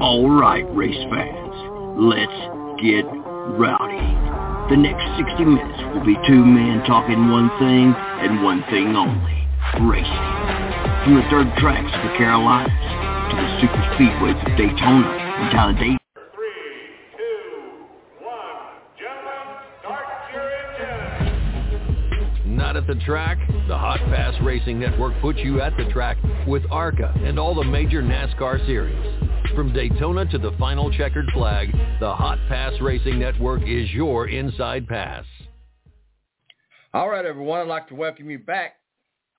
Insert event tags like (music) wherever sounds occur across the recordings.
All right, race fans, let's get rowdy. The next 60 minutes will be two men talking one thing and one thing only, racing. From the dirt tracks of the Carolinas to the super speedways of Daytona and Talladega. Not at the track? The Hot Pass Racing Network puts you at the track with ARCA and all the major NASCAR series. From Daytona to the final checkered flag, the Hot Pass Racing Network is your inside pass. All right, everyone. I'd like to welcome you back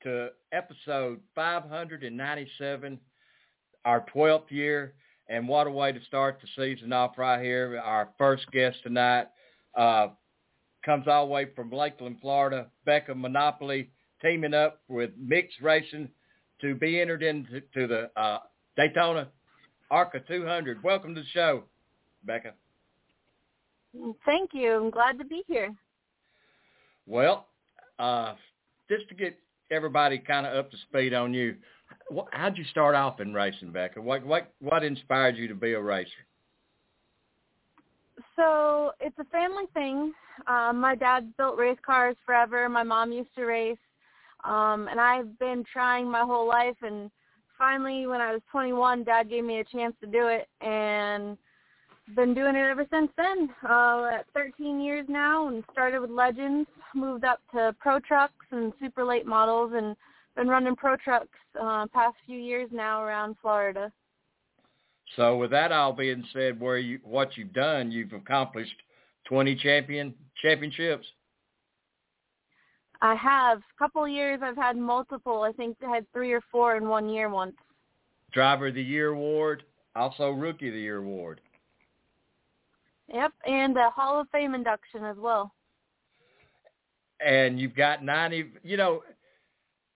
to episode 597, our 12th year. And what a way to start the season off right here. Our first guest tonight uh, comes all the way from Lakeland, Florida. Becca Monopoli teaming up with Mixed Racing to be entered into to the uh, Daytona ARCA 200. Welcome to the show, Becca. Thank you. I'm glad to be here. Well, uh, just to get everybody kind of up to speed on you, how'd you start off in racing, Becca? What what what inspired you to be a racer? So it's a family thing. Um, my dad built race cars forever. My mom used to race, um, and I've been trying my whole life and finally, when I was 21, Dad gave me a chance to do it, and been doing it ever since then. Uh, at 13 years now, and started with Legends, moved up to Pro Trucks and super late models, and been running Pro Trucks uh, past few years now around Florida. So, with that all being said, where you what you've done, you've accomplished 20 champion championships. I have. A couple of years I've had multiple. I think I had three or four in one year once. Driver of the Year award, also Rookie of the Year award. Yep, and a Hall of Fame induction as well. And you've got 90, you know,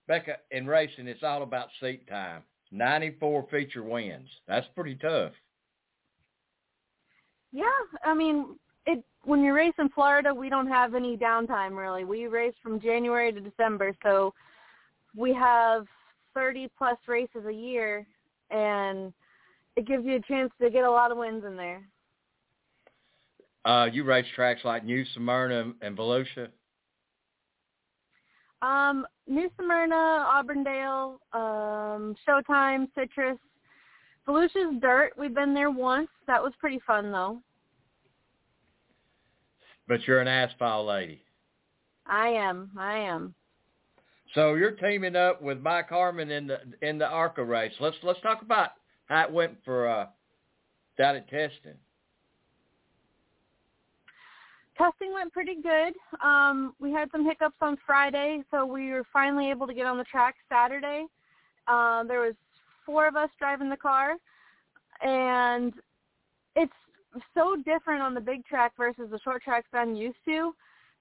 Becca, in racing, it's all about seat time. 94 feature wins. That's pretty tough. Yeah, I mean, when you race in Florida, we don't have any downtime really. We race from January to December, so we have 30 plus races a year, and it gives you a chance to get a lot of wins in there. Uh, you race tracks like New Smyrna and Volusia. Um, New Smyrna, Auburndale, um, Showtime, Citrus. Volusia's dirt. We've been there once. That was pretty fun though. But you're an asphalt lady. I am. I am. So you're teaming up with Mike Harmon in the in the ARCA race. Let's let's talk about how it went for uh, down at testing. Testing went pretty good. Um, we had some hiccups on Friday, so we were finally able to get on the track Saturday. Uh, there was four of us driving the car, and it's so different on the big track versus the short tracks I'm used to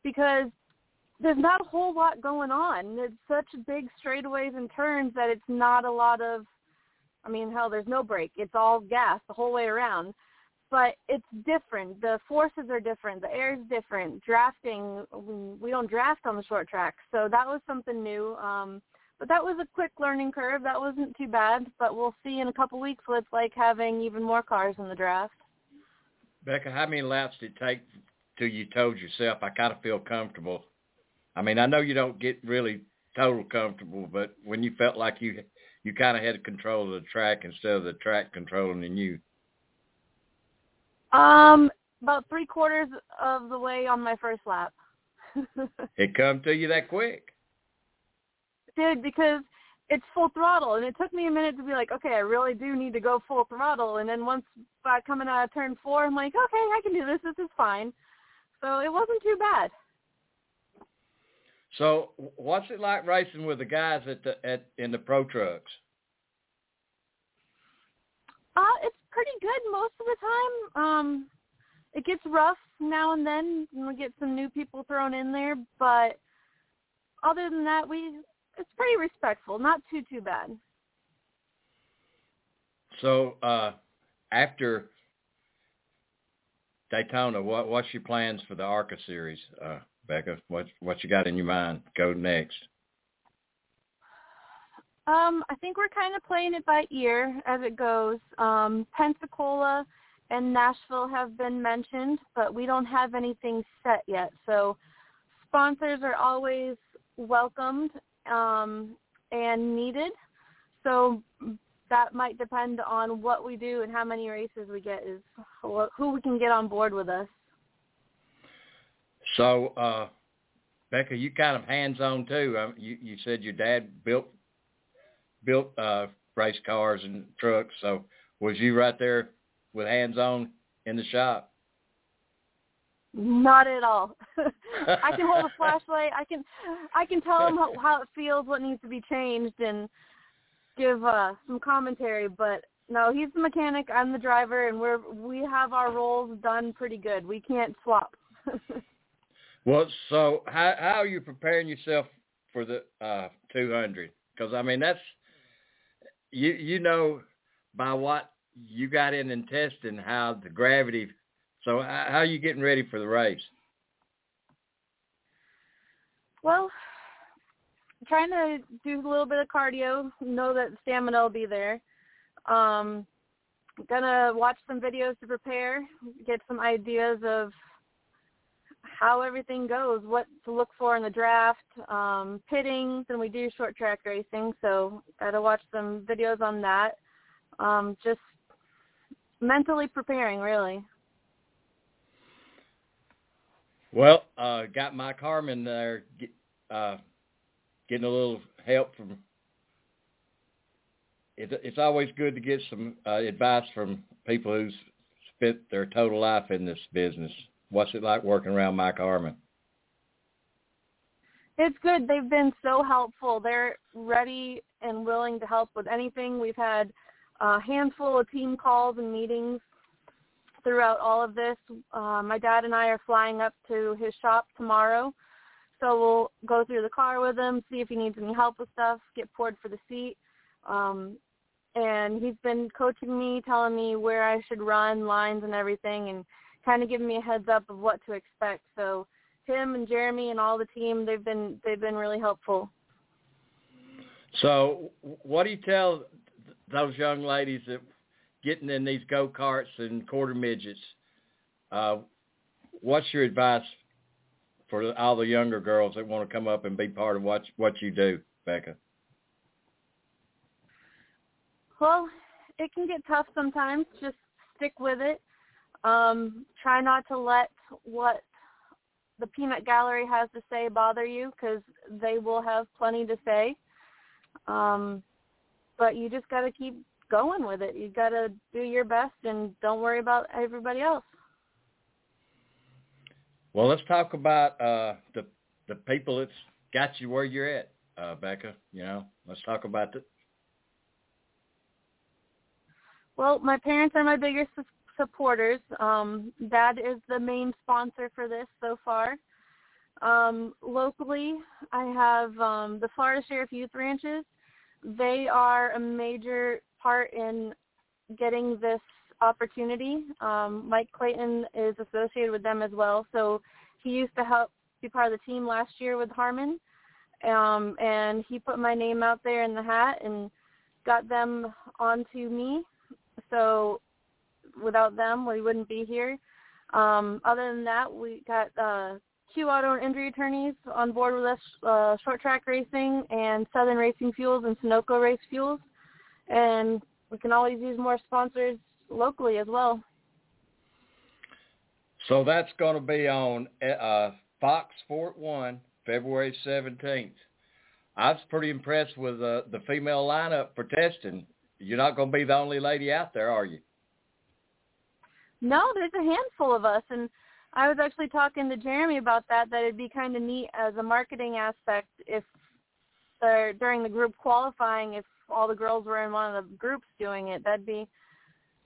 because there's not a whole lot going on. It's such big straightaways and turns that it's not a lot of I mean, hell, there's no brake. It's all gas the whole way around. But it's different. The forces are different. The air is different. Drafting, we don't draft on the short track. So that was something new. Um, but that was a quick learning curve. That wasn't too bad. But we'll see in a couple weeks what it's like having even more cars in the draft. Becca, how many laps did it take till you told yourself, I kind of feel comfortable? I mean, I know you don't get really total comfortable, but when you felt like you you kind of had control of the track instead of the track controlling you. Um, about three quarters of the way on my first lap. (laughs) it come to you that quick? It did because it's full throttle. And it took me a minute to be like okay i really do need to go full throttle. And then once by coming out of turn four i'm like okay i can do this. This is fine. So it wasn't too bad. So what's it like racing with the guys at the at in the pro trucks? Uh it's pretty good most of the time. Um it gets rough now and then and we get some new people thrown in there. But other than that we it's pretty respectful, not too too bad. So uh, after Daytona, what what's your plans for the ARCA series, uh, Becca? What what you got in your mind? Go next. Um, I think we're kind of playing it by ear as it goes. Um, Pensacola and Nashville have been mentioned, but we don't have anything set yet. So sponsors are always welcomed um, and needed. So that might depend on what we do and how many races we get is who we can get on board with us. So, uh, Becca, you kind of hands-on too. Um, you, you said your dad built built uh, race cars and trucks. So, was you right there with hands-on in the shop? Not at all. (laughs) I can hold a (laughs) flashlight. I can, I can tell him how, how it feels, what needs to be changed, and give uh, some commentary. But no, he's the mechanic. I'm the driver, and we're we have our roles done pretty good. We can't swap. (laughs) well, so how how are you preparing yourself for the uh, 200? Because I mean that's you you know by what you got in and testing how the gravity. So how are you getting ready for the race? Well, trying to do a little bit of cardio. Know that stamina will be there. Um, gonna watch some videos to prepare, get some ideas of how everything goes, what to look for in the draft, um, pittings, and we do short track racing, so gotta watch some videos on that. Um, just mentally preparing, really. Well, uh, got Mike Harmon there, uh, getting a little help from. It's it's always good to get some uh, advice from people who's spent their total life in this business. What's it like working around Mike Harmon? It's good. They've been so helpful. They're ready and willing to help with anything. We've had a handful of team calls and meetings throughout all of this. Uh, my dad and I are flying up to his shop tomorrow so we'll go through the car with him, see if he needs any help with stuff, get poured for the seat. Um, and he's been coaching me, telling me where I should run, lines and everything, and kind of giving me a heads up of what to expect. So him and Jeremy and all the team, they've been they've been really helpful. So what do you tell those young ladies that getting in these go karts and quarter midgets? Uh, what's your advice for all the younger girls that want to come up and be part of what what you do, Becca? Well, it can get tough sometimes. Just stick with it. Um, try not to let what the peanut gallery has to say bother you because they will have plenty to say. Um, but you just got to keep going with it. You got to do your best and don't worry about everybody else. Well, let's talk about uh, the the people that's got you where you're at, uh, Becca. You know, let's talk about it. Well, my parents are my biggest supporters. Um, Dad is the main sponsor for this so far. Um, locally, I have um, the Florida Sheriff Youth Ranches. They are a major part in getting this opportunity. Um, Mike Clayton is associated with them as well, so he used to help be part of the team last year with Harmon, um, and he put my name out there in the hat and got them onto me. So without them, we wouldn't be here. Um, other than that, we got uh, Q Auto and Injury Attorneys on board with us, uh, Short Track Racing and Southern Racing Fuels and Sunoco Race Fuels. And we can always use more sponsors locally as well. So that's going to be on uh, Fox Sports One, February seventeenth. I was pretty impressed with uh, the female lineup for testing. You're not going to be the only lady out there, are you? No, there's a handful of us, and I was actually talking to Jeremy about that. That it'd be kind of neat as a marketing aspect if during the group qualifying, if all the girls were in one of the groups doing it, that'd be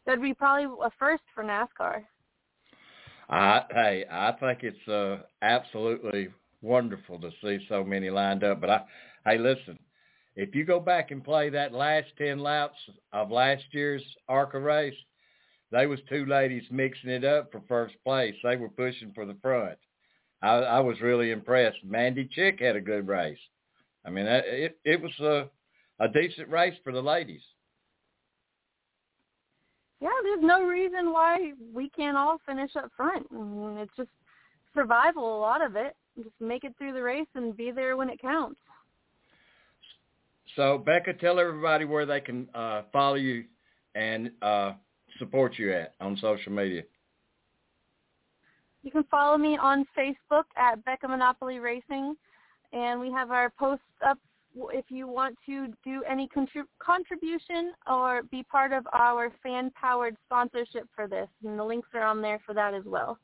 that'd be probably a first for NASCAR. I hey, I think it's uh, absolutely wonderful to see so many lined up. But I, hey, listen, if you go back and play that last ten laps of last year's ARCA race, they was two ladies mixing it up for first place. They were pushing for the front. I, I was really impressed. Mandy Chick had a good race. I mean, it it was a a decent race for the ladies. Yeah, there's no reason why we can't all finish up front. I mean, it's just survival, a lot of it. Just make it through the race and be there when it counts. So, Becca, tell everybody where they can uh, follow you and uh, support you at on social media. You can follow me on Facebook at Becca Monopoli Racing, and we have our posts up if you want to do any contrib- contribution or be part of our fan-powered sponsorship for this, and the links are on there for that as well.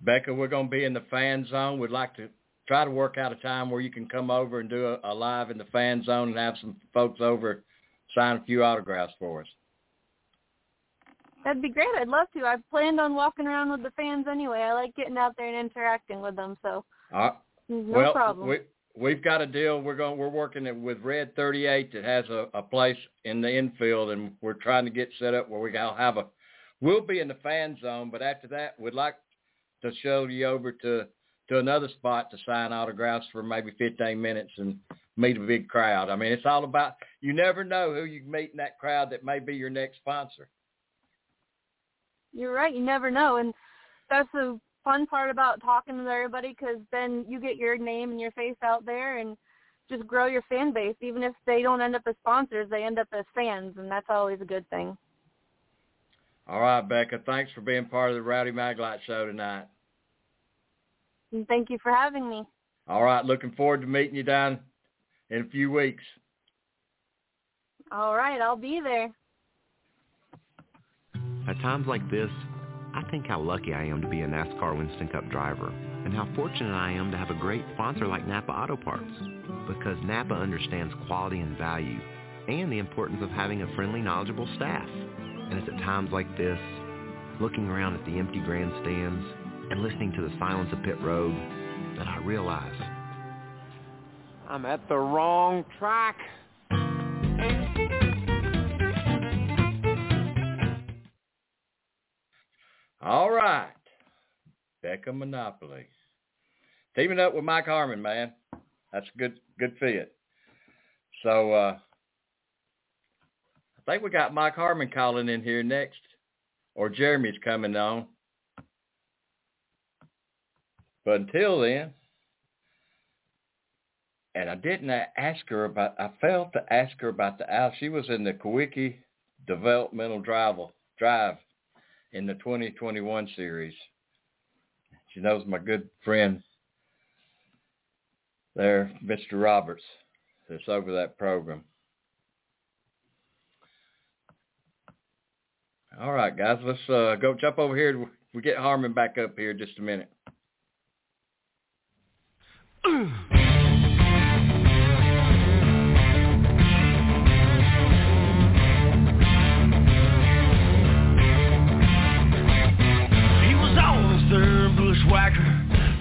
Becca, we're going to be in the fan zone. We'd like to try to work out a time where you can come over and do a, a live in the fan zone and have some folks over sign a few autographs for us. That'd be great. I'd love to. I've planned on walking around with the fans anyway. I like getting out there and interacting with them. So uh, no well, problem. We, we've got a deal. We're going. We're working with Red 38 that has a, a place in the infield, and we're trying to get set up where we will have a. We'll be in the fan zone, but after that, we'd like to show you over to to another spot to sign autographs for maybe 15 minutes and meet a big crowd. I mean, it's all about you never know who you meet in that crowd that may be your next sponsor. You're right. You never know, and that's the fun part about talking to everybody because then you get your name and your face out there and just grow your fan base. Even if they don't end up as sponsors, they end up as fans, and that's always a good thing. All right, Becca. Thanks for being part of the Rowdy Maglite show tonight. And thank you for having me. All right. Looking forward to meeting you down in a few weeks. All right. I'll be there. At times like this, I think how lucky I am to be a NASCAR Winston Cup driver and how fortunate I am to have a great sponsor like Napa Auto Parts because Napa understands quality and value and the importance of having a friendly, knowledgeable staff. And it's at times like this, looking around at the empty grandstands and listening to the silence of pit road that I realize I'm at the wrong track. All right. Becca Monopoli. Teaming up with Mike Harmon, man. That's a good good fit. So uh I think we got Mike Harmon calling in here next. Or Jeremy's coming on. But until then, and I didn't ask her about, I failed to ask her about the Al. She was in the Kulwicki Developmental Drive, Drive in the 2021 series. She knows my good friend there, Mr. Roberts, that's over that program. All right, guys, let's uh, go jump over here. We get Harmon back up here just a minute. (clears throat)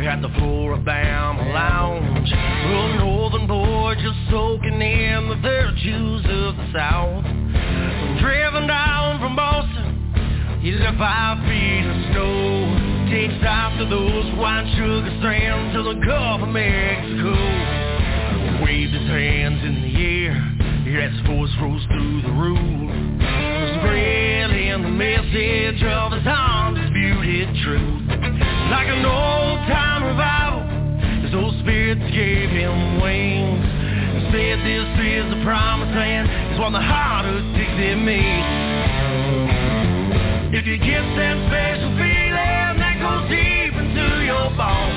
at the Flora-Bama Lounge. A northern boy just soaking in the virtues of the South. Driven down from Boston, he left five feet of snow. Takes after those white sugar strands to the Gulf of Mexico. Waved his hands in the air as his voice rose through the roof. Spreading the message of his undisputed truth. Like an old-time revival. His old spirits gave him wings. And said this is the promised land. It's what the heart of Dixie means If you get that special feeling That goes deep into your bones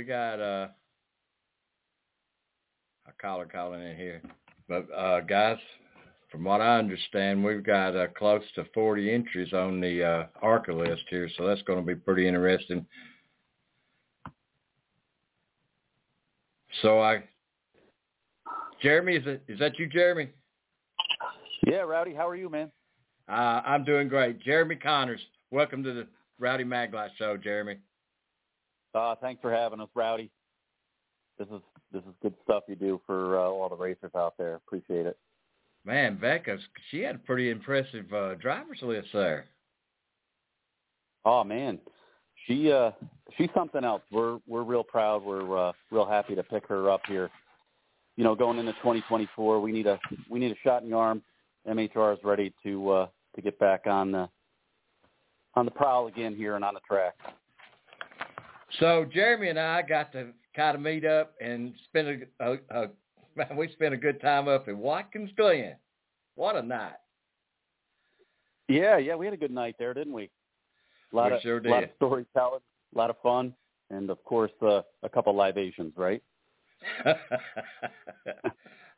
We got uh, a caller calling in here. But uh, guys, from what I understand, we've got uh, close to 40 entries on the uh, ARCA list here, so that's going to be pretty interesting. So I, Jeremy, is it is that you, Jeremy? Yeah, Rowdy, how are you, man? Uh, I'm doing great. Jeremy Connors, welcome to the Rowdy Maglite Show, Jeremy. Uh, thanks for having us, Rowdy. This is this is good stuff you do for uh, all the racers out there. Appreciate it. Man, Becca, she had a pretty impressive uh, driver's list there. Oh man, she uh, she's something else. We're we're real proud. We're uh, real happy to pick her up here. You know, going into 2024, we need a we need a shot in the arm. MHR is ready to uh, to get back on the on the prowl again here and on the track. So Jeremy and I got to kind of meet up and spend a, a, a we spent a good time up in Watkins Glen. What a night! Yeah, yeah, we had a good night there, didn't we? A lot we of sure a lot of storytelling, a lot of fun, and of course uh, a couple libations, right? (laughs)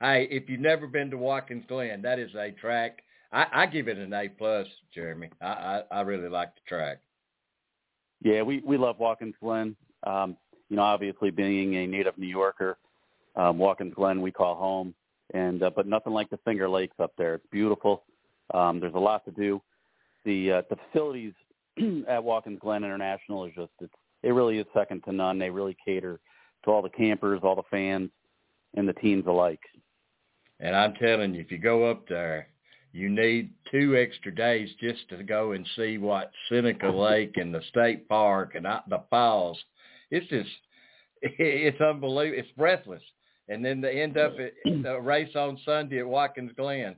hey, if you've never been to Watkins Glen, that is a track. I, I give it an A plus, Jeremy. I, I, I really like the track. Yeah, we we love Watkins Glen. Um, you know, obviously being a native New Yorker, um, Watkins Glen we call home, and uh, but nothing like the Finger Lakes up there. It's beautiful. Um, there's a lot to do. The uh, the facilities (clears throat) at Watkins Glen International is just it's it really is second to none. They really cater to all the campers, all the fans, and the teams alike. And I'm telling you, if you go up there, you need two extra days just to go and see what Seneca (laughs) Lake and the state park and the falls. It's just, (laughs) it's unbelievable. It's breathless. And then to end up at a race on Sunday at Watkins Glen,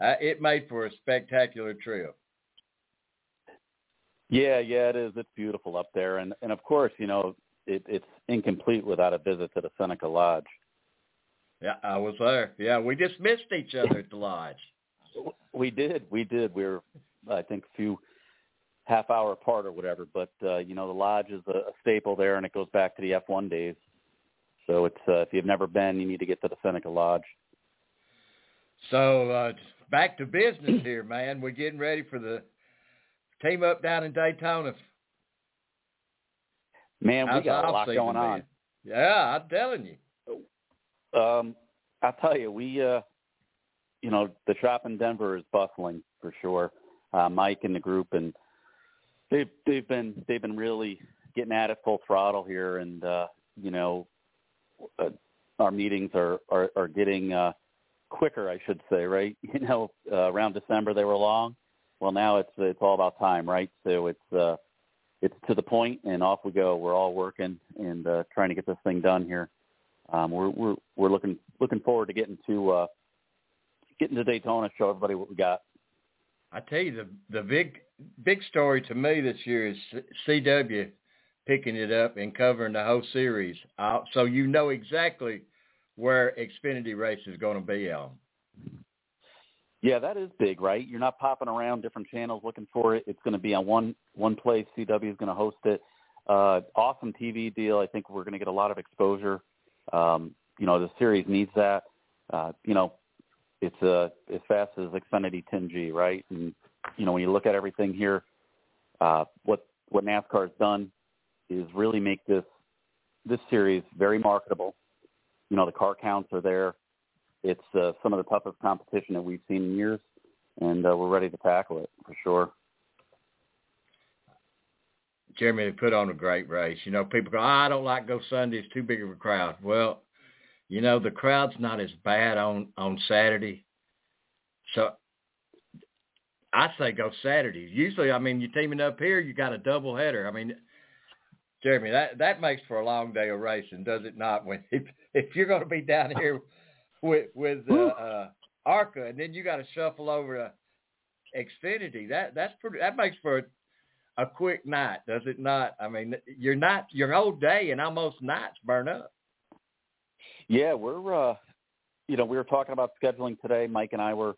uh, it made for a spectacular trip. Yeah, yeah, it is. It's beautiful up there, and and of course, you know, it, it's incomplete without a visit to the Seneca Lodge. Yeah, I was there. Yeah, we just missed each other at the lodge. We did, we did. We were, I think, a few half hour apart or whatever. But uh, you know, the lodge is a, a staple there, and it goes back to the F1 days. So it's uh, if you've never been, you need to get to the Seneca Lodge. So uh, back to business here, man. We're getting ready for the team up down in Daytona. Man, we got a lot going on. been? Yeah, I'm telling you. Um, I'll tell you, we, uh, you know, the shop in Denver is bustling for sure. Uh, Mike and the group, and they've they've been they've been really getting at it full throttle here, and uh, you know, uh, our meetings are are, are getting uh, quicker, I should say, right? (laughs) You know, uh, around December they were long. Well, now it's it's all about time, right? So it's uh, it's to the point, and off we go. We're all working and uh, trying to get this thing done here. Um, we're we're we're looking looking forward to getting to uh, getting to Daytona, show everybody what we got. I tell you, the the big big story to me this year is CW picking it up and covering the whole series, uh, so you know exactly where Xfinity race is going to be on. Yeah, that is big, right? You're not popping around different channels looking for it. It's going to be on one one place. CW is going to host it. Uh, awesome TV deal. I think we're going to get a lot of exposure. Um, you know, the series needs that. Uh, you know, it's uh, as fast as Xfinity 10G, right? And you know, when you look at everything here, uh, what what NASCAR's done is really make this this series very marketable. You know, the car counts are there. It's uh, some of the toughest competition that we've seen in years, and uh, we're ready to tackle it for sure. Jeremy, they put on a great race. You know, people go, oh, I don't like go Sunday. It's too big of a crowd. Well, you know, the crowd's not as bad on on Saturday. So I say go Saturday. Usually, I mean, you're teaming up here, you got a double header. I mean, Jeremy, that that makes for a long day of racing, does it not? When (laughs) if if you're going to be down here with with uh, uh, Arca, and then you got to shuffle over to Xfinity, that that's pretty. That makes for a, a quick night, does it not? I mean, your night, your whole day, and almost nights burn up. Yeah, we're uh you know, we were talking about scheduling today. Mike and I were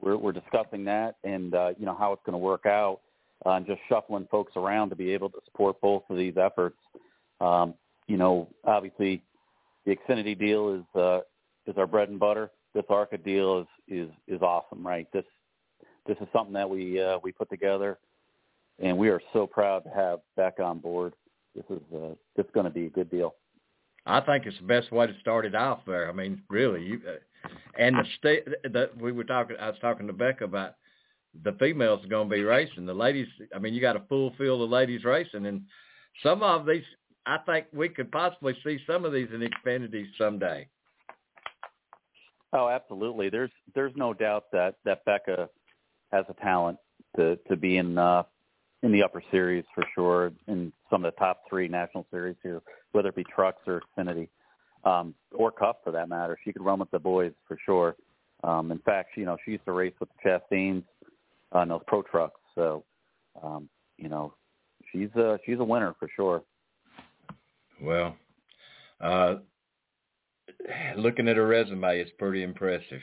we're we're discussing that and uh, you know, how it's gonna work out uh, and just shuffling folks around to be able to support both of these efforts. Um, you know, obviously the Xfinity deal is uh is our bread and butter. This ARCA deal is is is awesome, right? This this is something that we uh we put together and we are so proud to have Beck on board. This is uh this is going to be a good deal. I think it's the best way to start it off there. I mean, really, you uh, and the state that we were talking. I was talking to Becca about the females are going to be racing. The ladies, I mean, you got to full field of ladies racing, and some of these, I think we could possibly see some of these in Xfinity someday. Oh, absolutely. There's there's no doubt that that Becca has a talent to to be in uh, in the upper series for sure, in some of the top three national series here, whether it be trucks or Xfinity, um, or Cup for that matter. She could run with the boys for sure. Um, in fact, she, you know, she used to race with the Chastains on those pro trucks. So, um, you know, she's a she's a winner for sure. Well, uh, looking at her resume, it's pretty impressive.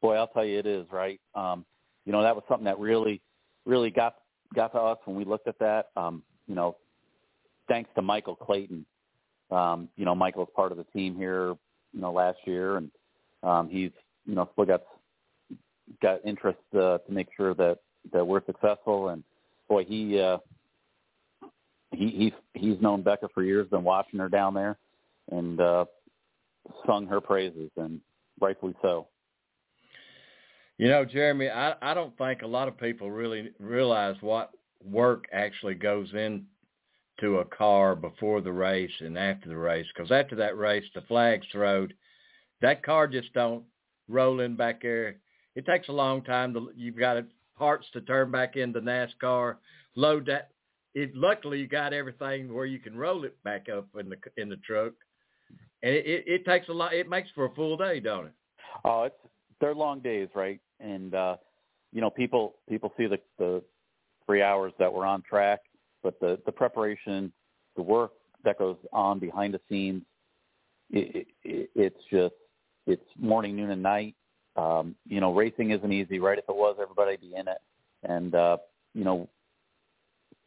Boy, I'll tell you, it is right. Um, you know, that was something that really, really got got to us when we looked at that. Um, you know, thanks to Michael Clayton. Um, you know, Michael is part of the team here. You know, last year, and um, he's you know still got got interest uh, to make sure that that we're successful. And boy, he uh, he he's he's known Becca for years, been watching her down there, and uh, sung her praises, and rightfully so. You know, Jeremy, I I don't think a lot of people really realize what work actually goes into a car before the race and after the race. Because after that race, the flag's thrown. That car just don't roll in back there. It takes a long time. To, you've got parts to turn back into NASCAR. Load that. It luckily you got everything where you can roll it back up in the in the truck and it, it, it takes a lot. It makes for a full day, don't it? Oh, it's they're long days, right? And uh, you know, people people see the the three hours that we're on track, but the the preparation, the work that goes on behind the scenes, it, it, it's just it's morning, noon, and night. Um, you know, racing isn't easy, right? If it was, everybody'd be in it. And uh, you know,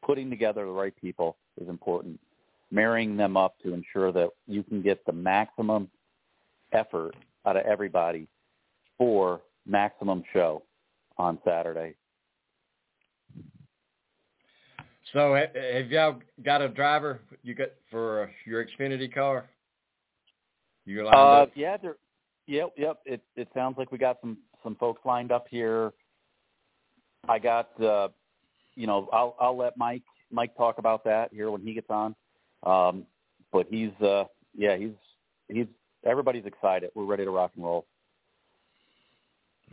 putting together the right people is important marrying them up to ensure that you can get the maximum effort out of everybody for maximum show on Saturday. So have y'all got a driver you got for your Xfinity car? You lined uh, up? Yeah, there, yep, yep. It it sounds like we got some some folks lined up here. I got, uh, you know, I'll I'll let Mike Mike talk about that here when he gets on. Um, but he's, uh, yeah, he's, he's, everybody's excited. We're ready to rock and roll.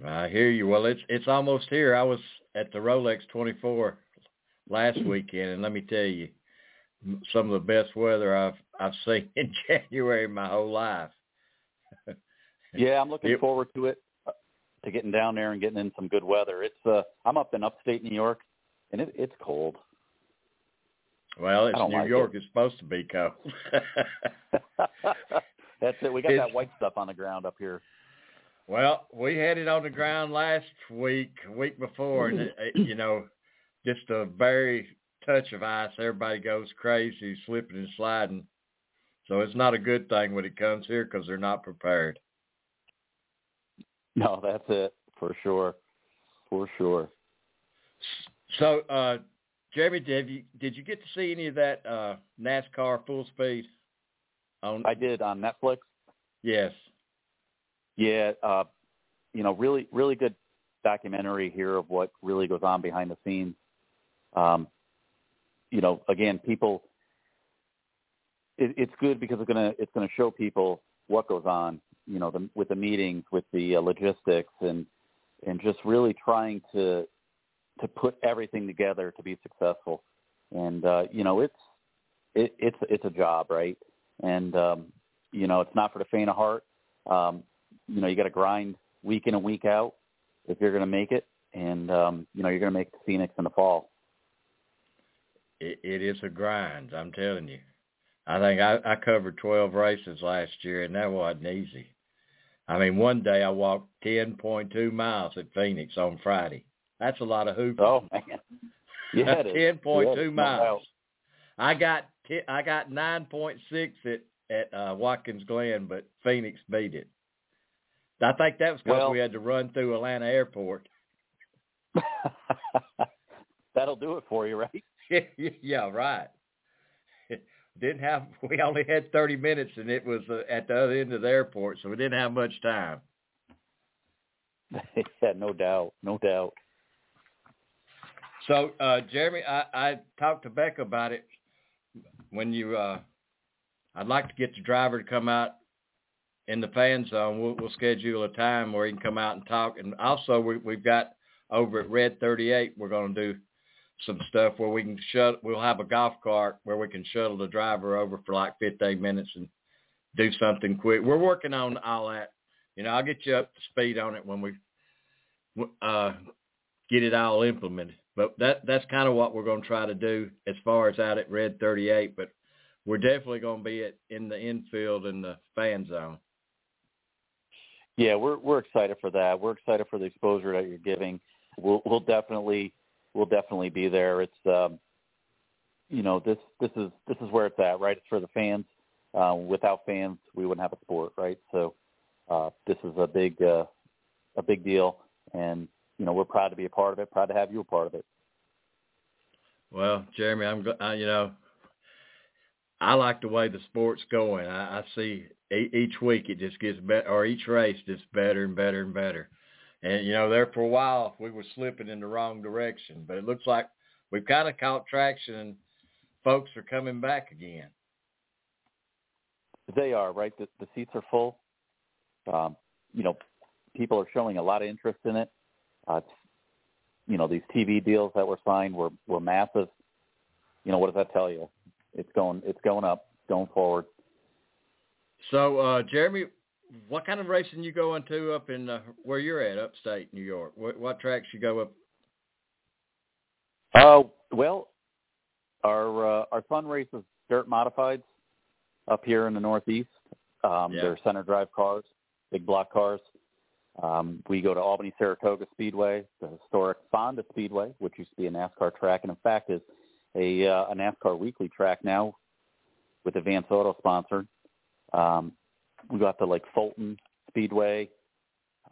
I hear you. Well, it's, it's almost here. I was at the Rolex 24 last weekend, and let me tell you, some of the best weather I've, I've (laughs) seen in January my whole life. (laughs) yeah, I'm looking it, forward to it, uh, to getting down there and getting in some good weather. It's, uh, I'm up in upstate New York, and it, it's cold. Well, it's New like York. It. It's supposed to be cold. (laughs) That's it. We got it's, that white stuff on the ground up here. Well, we had it on the ground last week, week before, and it, you know, just a very touch of ice, everybody goes crazy, slipping and sliding. So it's not a good thing when it comes here because they're not prepared. No, that's it for sure, for sure. So, uh, Jeremy, did you did you get to see any of that uh, NASCAR Full Speed? On I did on Netflix. Yes. Yeah, uh, you know, really really good documentary here of what really goes on behind the scenes. Um, you know, again, people. It, it's good because it's gonna it's gonna show people what goes on. You know, the, with the meetings, with the uh, logistics, and and just really trying to to put everything together to be successful. And uh, you know, it's it, it's it's a job, right? And um, you know, it's not for the faint of heart. Um, you know, you got to grind week in and week out if you're going to make it, and um, you know, you're going to make the Phoenix in the fall. It, it is a grind. I'm telling you. I think I, I covered 12 races last year, and that wasn't easy. I mean, one day I walked 10.2 miles at Phoenix on Friday. That's a lot of hooping. Oh man, yeah, (laughs) ten point two miles. I got t- I got nine point six at at uh, Watkins Glen, but Phoenix beat it. I think that was because well, we had to run through Atlanta Airport. (laughs) That'll do it for you, right? (laughs) yeah, right. Didn't have we only had thirty minutes, and it was uh, at the other end of the airport, so we didn't have much time. (laughs) yeah, no doubt, no doubt. So, uh, Jeremy, I, I talked to Becca about it when you. Uh, I'd like to get the driver to come out in the fan zone. We'll, we'll schedule a time where he can come out and talk. And also, we, we've got over at Red 38, we're going to do some stuff where we can shut. We'll have a golf cart where we can shuttle the driver over for like 15 minutes and do something quick. We're working on all that. You know, I'll get you up to speed on it when we uh, get it all implemented. But that that's kind of what we're going to try to do as far as out at Red 38. But we're definitely going to be at in the infield in the fan zone. Yeah, we're we're excited for that. We're excited for the exposure that you're giving. We'll we'll definitely we'll definitely be there. It's um, you know this this is this is where it's at, right? It's for the fans. Uh, without fans, we wouldn't have a sport, right? So uh, this is a big uh, a big deal, and you know we're proud to be a part of it. Proud to have you a part of it. Well, Jeremy, I'm uh, you know I like the way the sport's going. I, I see each week it just gets better, or each race just better and better and better. And you know, there for a while we were slipping in the wrong direction, but it looks like we've kind of caught traction, and folks are coming back again. They are right. The, the seats are full. Um, you know, people are showing a lot of interest in it. Uh, you know, these TV deals that were signed were were massive. You know, what does that tell you? It's going it's going up, going forward. So, uh, Jeremy, what kind of racing you going to up in uh, where you're at, upstate New York? What, what tracks you go up? Oh uh, well, our uh, our fun race is dirt modifieds up here in the Northeast. Um, yeah. They're center drive cars, big block cars. Um, we go to Albany Saratoga Speedway, the historic Fonda Speedway, which used to be a NASCAR track, and in fact is a, uh, a NASCAR weekly track now with Advance Auto sponsored. Um, we got to like Fulton Speedway,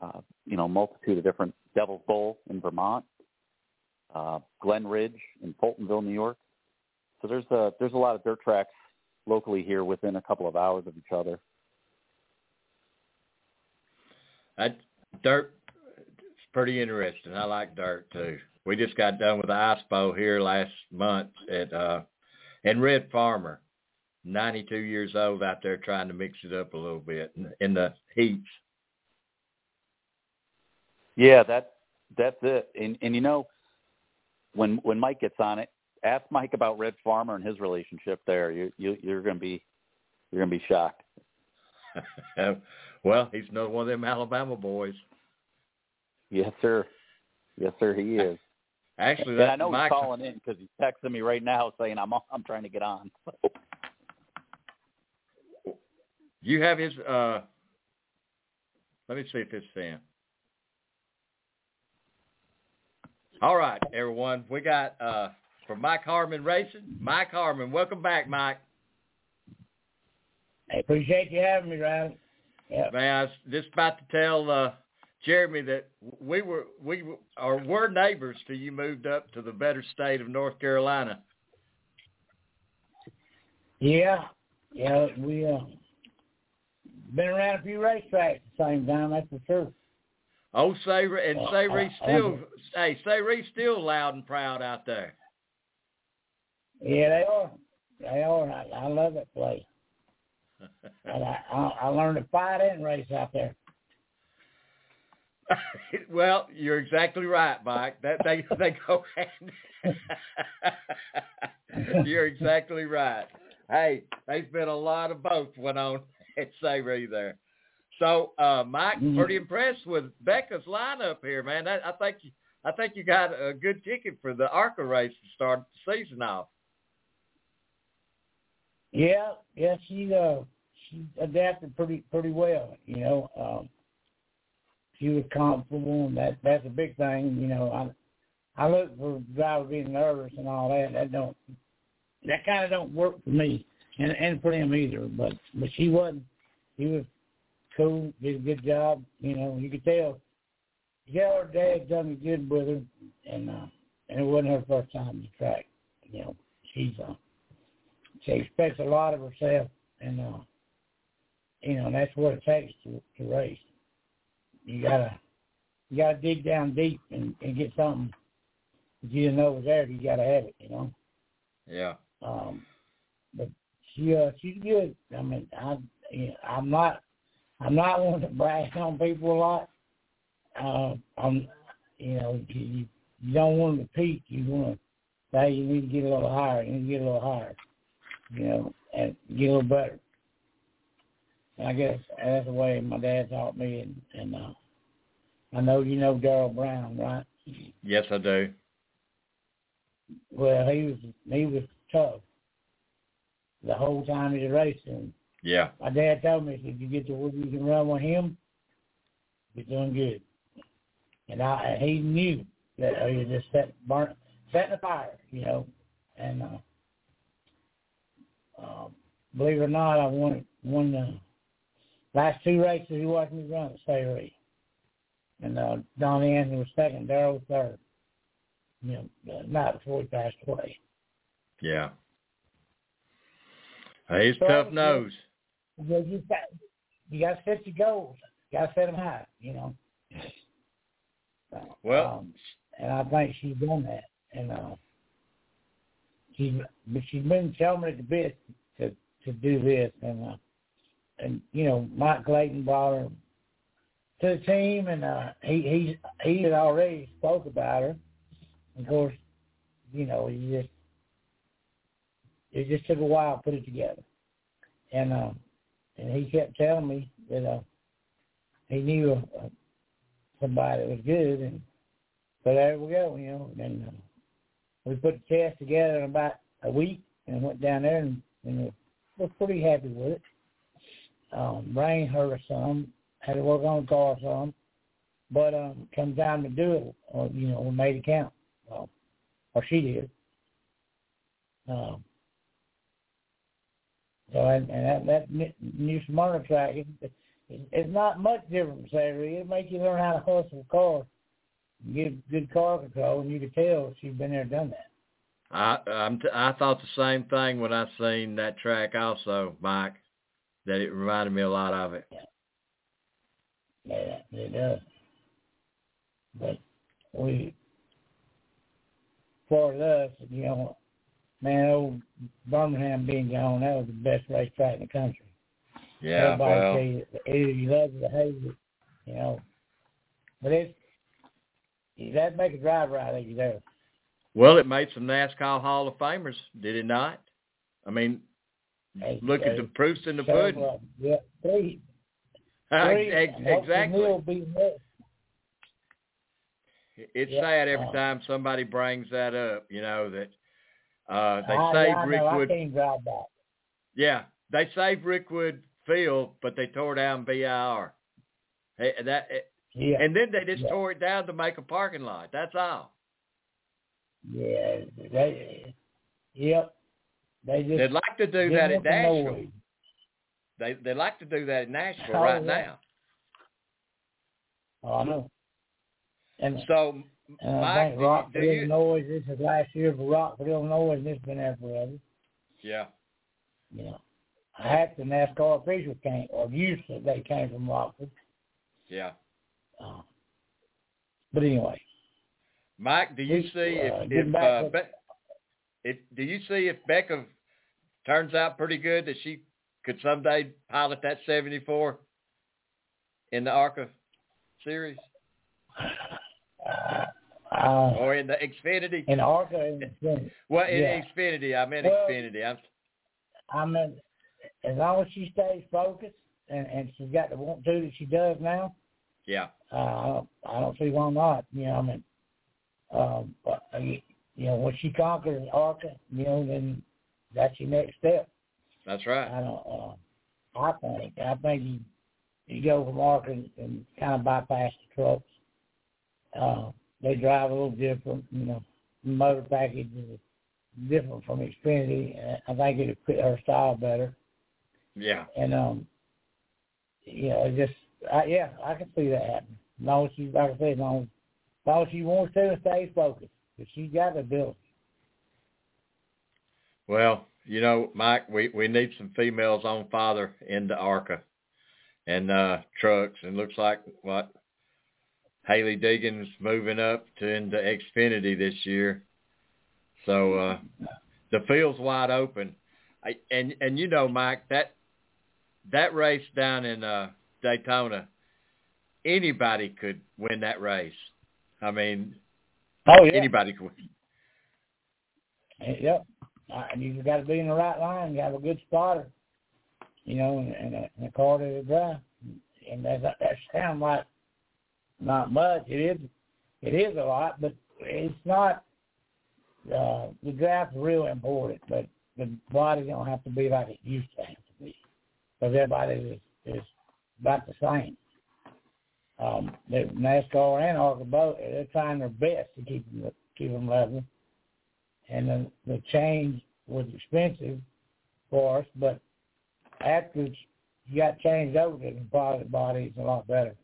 uh, you know, multitude of different Devil's Bowl in Vermont, uh, Glen Ridge in Fultonville, New York. So there's a there's a lot of dirt tracks locally here within a couple of hours of each other. That dirt is pretty interesting. I like dirt too. We just got done with the bowl here last month at uh in Red Farmer. 92 years old out there trying to mix it up a little bit in, in the heats. Yeah, that that's it. And and you know, when when Mike gets on it, ask Mike about Red Farmer and his relationship there. You you you're gonna be you're gonna be shocked. (laughs) well, he's another one of them Alabama boys. Yes, sir. Yes, sir. He is. (laughs) Actually, that, I know he's calling in because he's texting me right now saying I'm I'm trying to get on. (laughs) You have his. uh Let me see if it's Sam. All right, everyone. We got uh for Mike Harmon Racing. Mike Harmon, welcome back, Mike. I appreciate you having me, Rowdy. Yeah. Man, I was just about to tell uh Jeremy that we were we are were neighbors till you moved up to the better state of North Carolina. Yeah, yeah, we uh, been around a few racetracks at the same time. That's for sure. Oh, say and Uh, uh, still uh, hey Sayree's still loud and proud out there. Yeah, they are. They are. I, I love that place. (laughs) And I, I, I learned to fight and race out there. (laughs) well, you're exactly right, Mike. That they (laughs) they go hand. you're exactly right. Hey, there's been a lot of both went on at Sayree there. So, uh, Mike, Mhm. pretty impressed with Becca's lineup here, man. That, I think you, I think you got a good ticket for the ARCA race to start the season off. Yeah, yeah, she uh she adapted pretty pretty well, you know. Um she was comfortable and that that's a big thing, you know. I I look for drivers being nervous and all that. That don't that kinda don't work for me and and for him either. But but she wasn't he was cool, did a good job, you know, you could tell tell her dad done good with her and uh and it wasn't her first time the track. You know, she's uh she expects a lot of herself, and uh, you know that's what it takes to, to race. You gotta you got to dig down deep and, and get something that you didn't know was there. You got to have it, you know. Yeah. Um, but she uh, she's good. I mean, I you know, I'm not I'm not (laughs) one to brag on people a lot. Uh, I'm you know you, you don't want to peak. You want to say you need to get a little higher. You need to get a little higher. You know, and get a little better. And I guess that's the way my dad taught me, and, and uh, I know you know Darrell Brown, right? Yes, I do. Well, he was he was tough the whole time he was racing. Yeah. My dad told me, if you get to where you can run with him, you're doing good. And I he knew that he was just set burn setting the fire, you know. And uh, uh, believe it or not, I won won the last two races he watched me run at Sayre. And uh, Donnie Anderson was second, Darrell was third. You know, not before he passed away. Yeah. Hey, he's So, tough nose. You, you got you got to set your goals. You got to set them high. You know. Well, um, and I think she's done that. And uh, she's but she's been telling me the bit to to do this. And uh, and you know, Mike Clayton brought her to the team, and uh, he he he had already spoke about her. Of course, you know, he just it just took a while to put it together. And uh, and he kept telling me that uh, he knew uh, somebody that was good, and so there we go, you know. And uh, we put the test together in about a week, and went down there, and, and we're pretty happy with it. Um, rain hurt us some, had to work on the car some, but um, come time to do it, uh, you know, we made it count. Well, or she did. Um, so and, and that, that new Smyrna track, it, it, it's not much different from Saturday. It makes you learn how to hustle a car, get good car control, and you can tell she's been there done that. I I'm t- I thought the same thing when I seen that track also, Mike. That it reminded me a lot of it. Yeah, it does. But we, for us, you know, man, old Birmingham being gone, that was the best racetrack in the country. Yeah, Everybody well, you, either you love it or hate it, you know. But it's, to make a driver out of you there. well, it made some NASCAR Hall of Famers, did it not? I mean, Hey, look at the proofs in the pudding. 'em. Yeah, three. (laughs) three Ex- and hopefully exactly. It's Yeah, sad every uh, time somebody brings that up. You know that uh they I, saved I know, I Rickwood. can't drive back. Yeah, they saved Rickwood Field, but they tore down BIR. Hey, that Yeah, and then they just Yeah. tore it down to make a parking lot. That's all. yeah, they, yep. They just They'd like to do that at Nashville. noise. They they like to do that in Nashville Oh, right yeah. now. Oh, I know. And, So, I Mike, think do you. Illinois, this is last year for Rockford, Illinois, and this has been there forever. Yeah, You know, half the NASCAR officials came, or used to, they came from Rockford. yeah. Uh, but anyway, Mike, do you see uh, if getting if uh, to- Be- if do you see if Becca turns out pretty good that she could someday pilot that 74 in the ARCA series (laughs) uh, or in the Xfinity? in ARCA, and Xfinity, (laughs) Well, in yeah. Xfinity, I meant Well- Xfinity. I'm, I mean, as long as she stays focused and, and she's got the want to that she does now, yeah, uh, I don't, I don't see why not. You know, I mean, um, but uh, you you know, when she conquers ARCA, you know, then that's your next step. that's right. I don't. Uh, I think. I think you you go from ARCA and, and kind of bypass the trucks. Uh, they drive a little different. You know, motor package is different from Xfinity. I think it'd fit her style better. Yeah, And um, you know, it just I, yeah, I can see that happening. As long as she, like I said, as long as, as long as she wants to and stays focused, but she's got the ability. Well, you know, Mike, we we need some females on father in the ARCA and uh trucks, and looks like what Hailie Deegan's moving up to into Xfinity this year. So uh, the field's wide open. I, and and you know, Mike, that that race down in uh, Daytona, anybody could win that race. I mean, oh yeah, anybody could. Yep, uh, you got to be in the right line. You have a good spotter, you know, and, and, a, and a car to drive. And that that sounds like not much. It is, it is a lot, but it's not. Uh, the draft's real important, but the body don't have to be like it used to have to be, because everybody is is about the same. Um, NASCAR and ARCA both they're trying their best to keep them keep them level, and the the change was expensive for us, but after you got changed over to the private body, it's a lot better.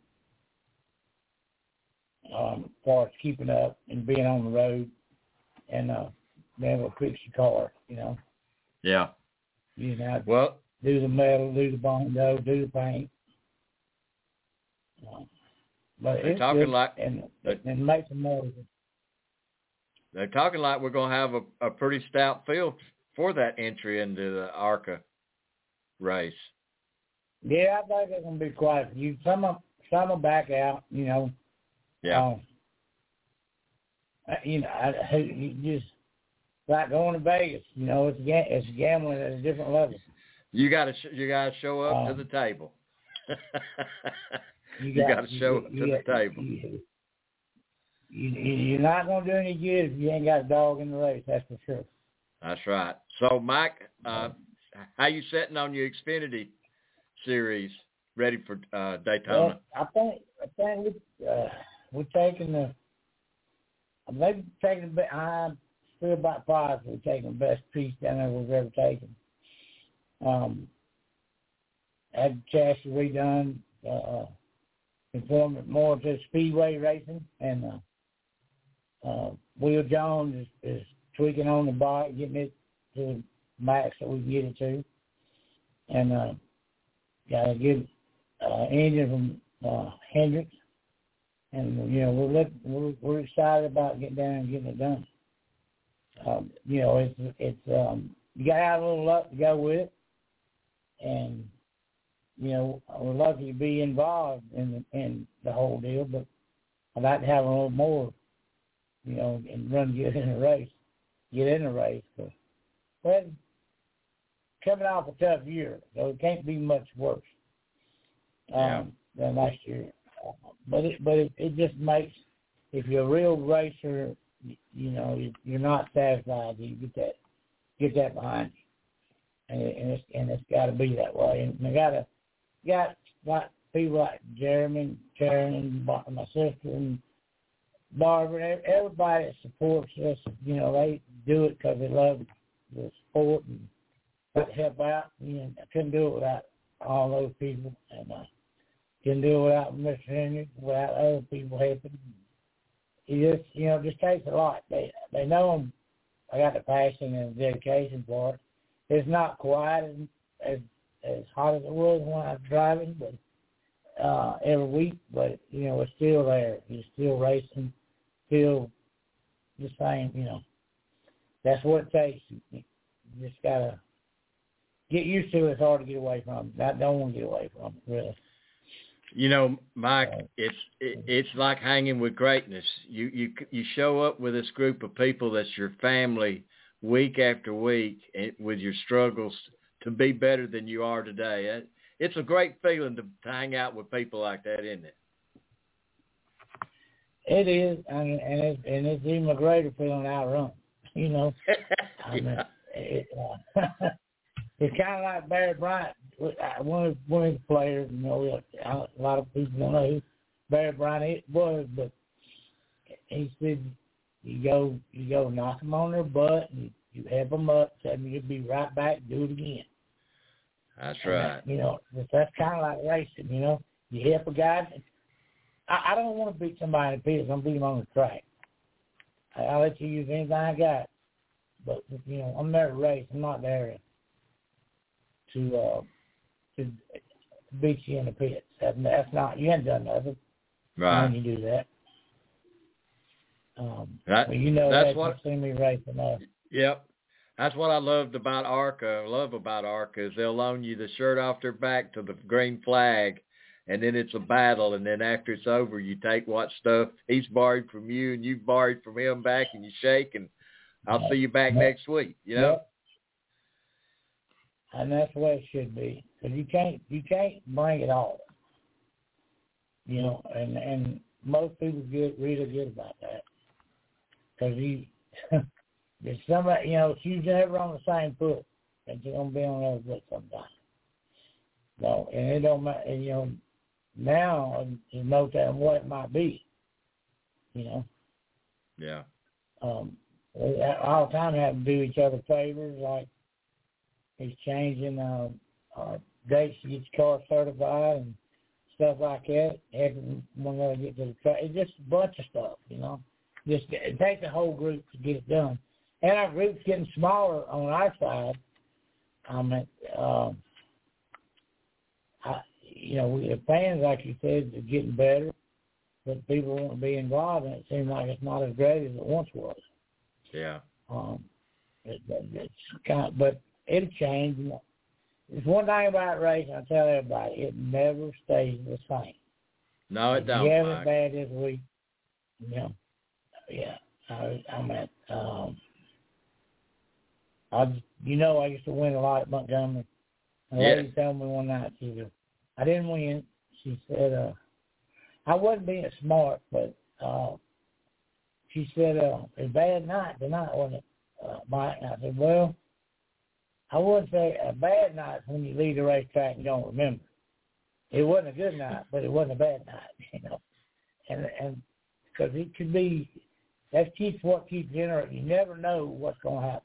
Um, as far as keeping up and being on the road and uh being able to fix your car, you know. Yeah. You know, well, do the metal, do the bondo, do the paint. Uh, but they're talking good like and they, and make some more. They're talking like we're going to have a, a pretty stout field for that entry into the ARCA race. Yeah, I think it's gonna be quite a few. Some of some will back out, you know. Yeah. Um, you know, I, you just like going to Vegas. You know, it's it's gambling at a different level. You got to sh- you got to show up Um, to the table. You (laughs) you got- to show up to you the got- table. You, you, you're not gonna do any good if you ain't got a dog in the race. That's for sure. That's right. So, Mike, uh, how you setting on your Xfinity series? Ready for uh, Daytona? Well, I think I think we uh, we're taking the maybe taking the I'm still about we're taking the best piece down there we've ever taken. Um, had the chassis redone, uh, conform it more to speedway racing, and uh, uh, Will Jones is, is tweaking on the bike, getting it to the max that we can get it to, and uh, got a good uh, engine from uh, Hendricks, and you know we're look, we're we're excited about getting down and getting it done. Um, you know, it's it's um, you got to have a little luck to go with it, and you know we're lucky to be involved in the in the whole deal, but I'd like to have a little more, you know, and run get in a race, get in a race. But well, coming off a tough year, so it can't be much worse um, than last year. But it but it, it just makes if you're a real racer, you know, you- you're not satisfied. You get that get that behind you, and, and it's and it's got to be that way. And they got to got like people like Jeremy, Karen, my sister, and Barbara, and everybody that supports us. You know, they do it because they love the sport and help out. Know, I couldn't do it without all those people, and uh, couldn't do without Mr. Henry, without other people helping. It just, you know, it just takes a lot. They they know I'm, I got the passion and dedication for it. It's not quite as as, as hot as it was when I was driving, but uh every week. But you know, it's still there. You're still racing, still the same. You know, that's what it takes. You just gotta get used to it. It's hard to get away from. I don't want to get away from it, really. You know, Mike, it's it, it's like hanging with greatness. You you you show up with this group of people that's your family week after week and with your struggles to be better than you are today. It, it's a great feeling to, to hang out with people like that, isn't it? It is, and and it's and it's even a greater feeling outrun. You know, (laughs) I mean, it, uh, (laughs) it's kind of like Barry Bryant, one of one of the players. You know, a lot of people don't know who Barry Bryant was, but he said you go you go knock them on their butt and you, help them up, and you'll be right back, do it again. That's And right. that- You know, that's kind of like racing. You know, you help a guy. I, I don't want to beat somebody in the pits. I'm beat them on the track. I, I'll let you use anything I got, but you know, I'm there to race. I'm not there to uh, to beat you in the pits. That, that's not. You haven't done nothing. Right. When you do that. Um, That- well, you know that's that what- see me racing up. Yep. That's what I loved about ARCA. I love about ARCA is they'll loan you the shirt off their back to the green flag, and then it's a battle. And then after it's over, you take what stuff he's borrowed from you, and you borrowed from him back, and you shake, and I'll see you back next week. You know? Yep. And that's the way it should be. Because you can't you can't bring it all. You know, and and most people get really good about that. Because you, there's (laughs) somebody, you know, you're never on the same foot, and you're gonna be on the other foot sometime. No, and it don't matter. And, you know, now there's no telling what it might be. You know. Yeah. um, we all the time have to do each other favors, like he's changing uh, uh, dates to get your car certified and stuff like that. Every when they get to the track, it's just a bunch of stuff, you know. Just it takes a whole group to get it done, and our group's getting smaller on our side. I mean, um, I, you know, we, the fans, like you said, are getting better, but people want to be involved, and it seems like it's not as great as it once was. Yeah. Um, it, it, it's kind of, but it'll change. There's one thing about racing, I tell everybody, it never stays the same. No, it If don't. You have Mike. it bad this week, know, yeah. I, I'm at, um, I, just- you know, I used to win a lot at Montgomery. A Yeah. lady told me one night, she said, I didn't win. She said, uh, I wasn't being smart, but, uh, she said, uh, it's a bad night tonight, wasn't it, uh, Mike? And I said, well, I wouldn't say a bad night when you leave the racetrack and don't remember. It wasn't a good night, but it wasn't a bad night, (laughs) you know. And and because it could be, that keeps what keeps generating. You never know what's going to happen.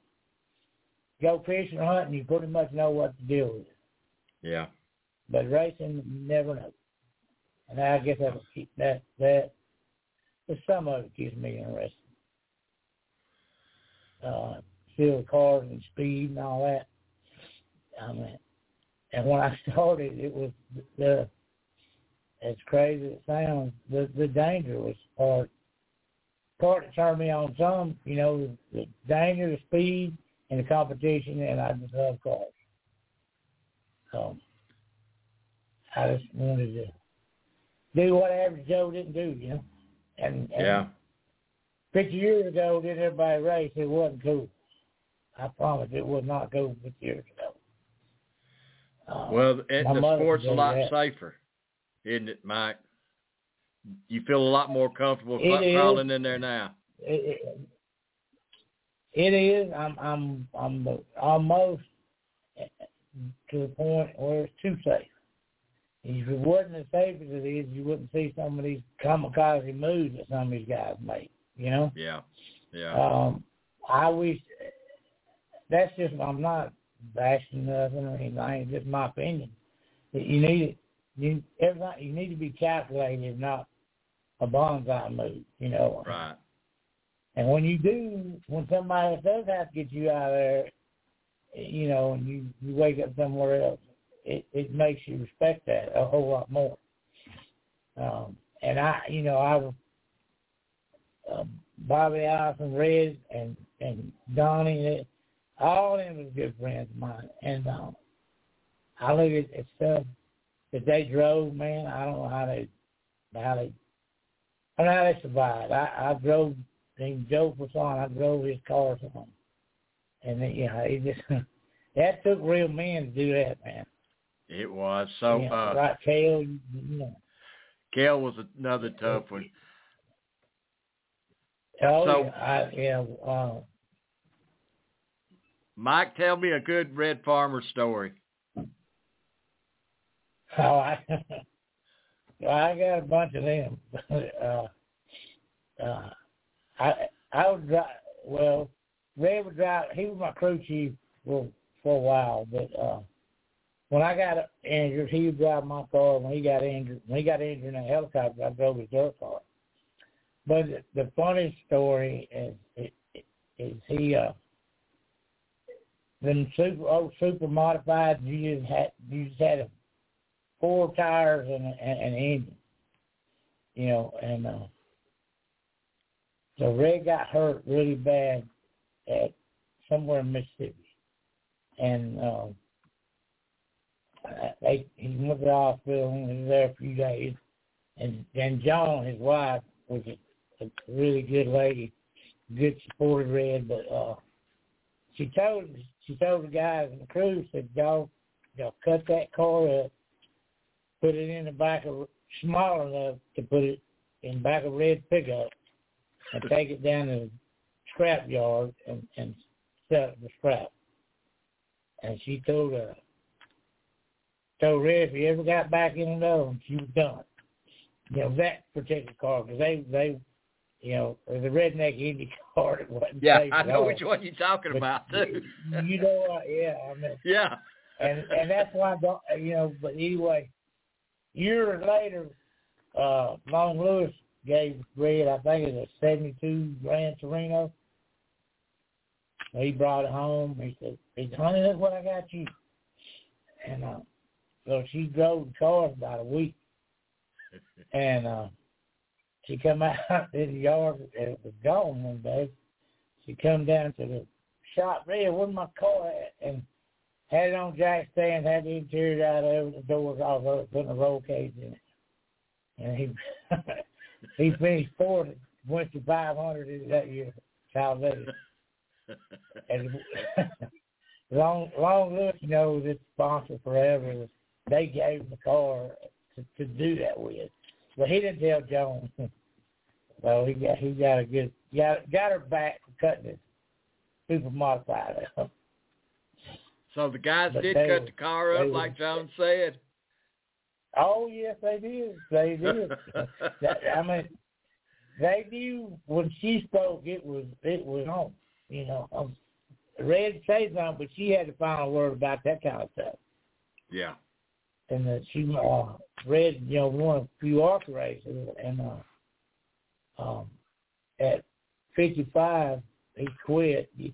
Go fishing or hunting, you pretty much know what to deal with. Yeah. But racing, you never know. And I guess that'll keep that that. But some of it keeps me interested. Uh, still cars and speed and all that. I mean, and when I (laughs) started, it was the as crazy as it sounds, the the danger was part part that turned me on some, you know, the danger, the speed, and the competition, and I just love cars. So I just wanted to do what average Joe didn't do, you know. And, and Yeah. fifty years ago, did everybody race? It wasn't cool. I promise it was not cool fifty years ago. Uh, Well, it, the sport's a lot that. safer, isn't it, Mike? You feel a lot more comfortable It is. crawling in there now. it, it, it is. I'm I'm I'm almost to the point where it's too safe. If it wasn't as safe as it is, you wouldn't see some of these kamikaze moves that some of these guys make. You know. Yeah. Yeah. Um, I wish that's just I'm not bashing nothing or anything. It's just my opinion. You need. You everything you need to be calculated, not a bonsai move. You know. right. And when you do, when somebody else does have to get you out of there, you know, and you you wake up somewhere else, it it makes you respect that a whole lot more. Um, and I, you know, I was uh, Bobby Allison, Red, and and Donnie, all them was good friends of mine. And um, I look at, at stuff that they drove, man. I don't know how they how they I don't know how they survived. I, I drove named Joe Fasson, I drove his car for him. And then, you know, it just (laughs) that took real men to do that, man. It was. So, know, uh, right tail, you know. Kel was another tough one. Oh, So- yeah, I, yeah, uh, Mike, tell me a good Red Farmer story. (laughs) oh, I, (laughs) I got a bunch of them. (laughs) uh, uh, I, I would drive, well, Ray would drive, he was my crew chief for, for a while, but, uh, when I got injured, he would drive my car. When he got injured, when he got injured in a helicopter, I drove his dirt car. But the, the funny story is, is, is he, uh, them super old super modified, you just had you just had four tires and, and an engine. you know, and uh, so Red got hurt really bad at somewhere in Mississippi, and um, they he went to the hospital and was there a few days, and then Joan, his wife, was a, a really good lady, good supported Red, but uh, she told she told the guys in the crew said, "Y'all, y'all cut that car up, put it in the back of small enough to put it in back of red pickup, and take it down to the scrap yard and and sell the scrap." And she told her, told Red if he ever got back in another one, she was done. You know that particular car because they they you know, the redneck Indy car. It wasn't yeah, I know which one you're talking But about too. you know what? Yeah, I mean, (laughs) yeah. and and that's why I don't, you know. But anyway, years later, uh, Long Lewis gave Red, I think it's a '72 Gran Torino. He brought it home. He said, he said, "Honey, that's what I got you." And uh, so she drove the car about a week, (laughs) and uh, she come (laughs) out in the yard. and It was gone one day. She come down to the shop. Red, where's my car at? And had it on jack stand, had the interior out of it, the doors off of it, putting a roll cage in it. And he (laughs) he finished fourth, went to five hundred that year, Talladega. (laughs) And long long Lewis knows it's sponsor forever. They gave him the car to, to do that with. But he didn't tell Joan. (laughs) so he got he got a good got got her back for cutting it super modified up. (laughs) So the guys But did cut were- the car up they were- like John said. Oh yes, they did. They (laughs) did. that, I mean, they knew when she spoke, it was it was on. You know, um, Red say something, but she had the final word about that kind of stuff. yeah. And that she uh, Red, you know, won a few races, and uh, um, at fifty five, he quit. He,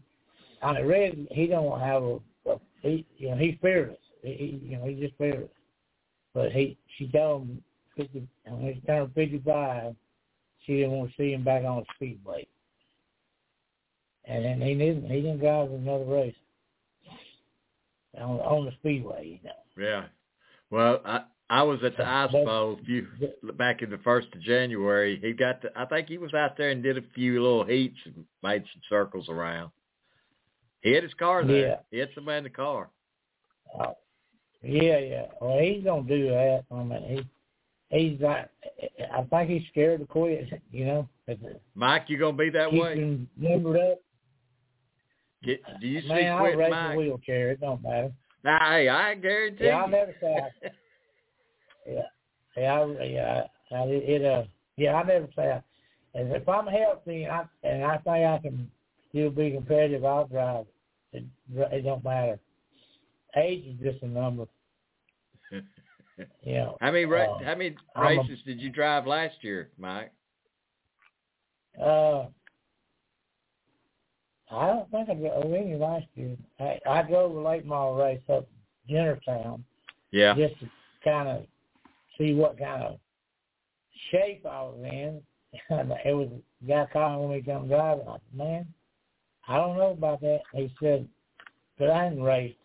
I Red, he don't have a, a he, you know, he's fearless. He, he, you know, he's just fearless. But he, she told him fifty when he turned fifty five, she didn't want to see him back on the speedway. And then he didn't he didn't drive another race on on the speedway, you know. Yeah. Well, I I was at the (laughs) ice bowl a few back in the first of January. He got to, I think he was out there and did a few little heats and made some circles around. He had his car there. Yeah. He had somebody in the car. Oh, yeah, yeah. Well, he's gonna do that. I mean, he he's like, I think he's scared to quit. You know, Mike, you gonna be that keep way? him up. Get, do you see Man, I'll quit a Mike? wheelchair. It don't matter. Nah, hey, I guarantee Yeah, you. never say. I, (laughs) yeah, yeah, I, yeah. I, it, it uh, yeah, I never say. I, and if I'm healthy and I and I think I can still be competitive, I'll drive. It, it don't matter. Age is just a number. (laughs) yeah. how many ra- uh, how many I'm a- races did you drive last year, Mike? Uh, I don't think I drove any last year. I, I drove a late model race up to Jennerstown Yeah. just to kind of see what kind of shape I was in. (laughs) it was a guy calling me to come driving. I said, man, I don't know about that. He said, but I hadn't raced,